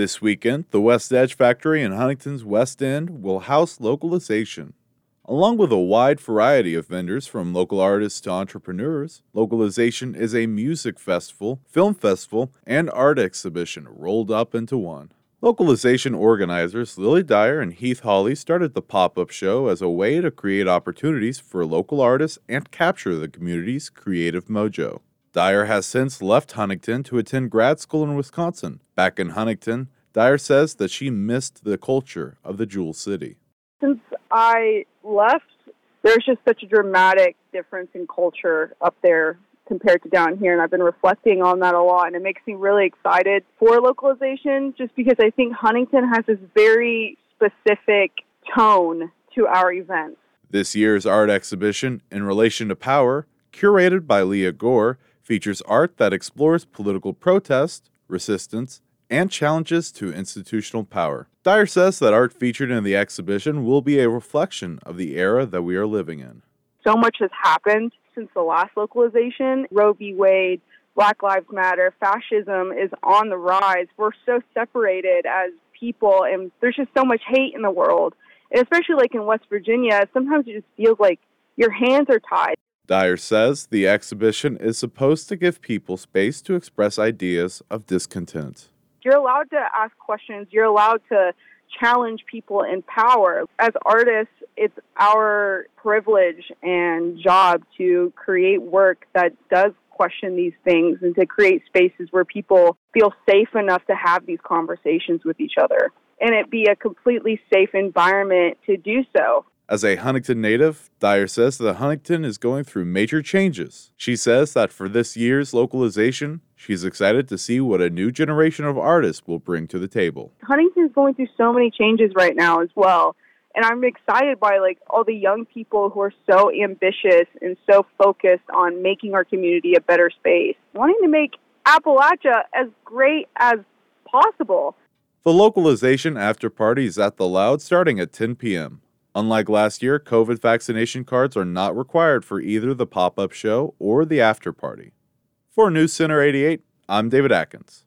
This weekend, the West Edge Factory in Huntington's West End will house localization. Along with a wide variety of vendors from local artists to entrepreneurs, Localization is a music festival, film festival, and art exhibition rolled up into one. Localization organizers Lily Dyer and Heath Hawley started the pop up show as a way to create opportunities for local artists and capture the community's creative mojo. Dyer has since left Huntington to attend grad school in Wisconsin. Back in Huntington, Dyer says that she missed the culture of the Jewel City. Since I left, there's just such a dramatic difference in culture up there compared to down here, and I've been reflecting on that a lot, and it makes me really excited for localization just because I think Huntington has this very specific tone to our events. This year's art exhibition, In Relation to Power, curated by Leah Gore, features art that explores political protest, resistance, and challenges to institutional power. Dyer says that art featured in the exhibition will be a reflection of the era that we are living in. So much has happened since the last localization. Roe v. Wade, Black Lives Matter, fascism is on the rise. We're so separated as people, and there's just so much hate in the world. And especially like in West Virginia, sometimes it just feels like your hands are tied. Dyer says the exhibition is supposed to give people space to express ideas of discontent. You're allowed to ask questions, you're allowed to challenge people in power. As artists, it's our privilege and job to create work that does question these things and to create spaces where people feel safe enough to have these conversations with each other and it be a completely safe environment to do so. As a Huntington native, Dyer says that Huntington is going through major changes. She says that for this year's localization, she's excited to see what a new generation of artists will bring to the table. Huntington is going through so many changes right now as well. And I'm excited by like all the young people who are so ambitious and so focused on making our community a better space, wanting to make Appalachia as great as possible. The localization after party is at the Loud starting at 10 p.m. Unlike last year, COVID vaccination cards are not required for either the pop up show or the after party. For News Center 88, I'm David Adkins.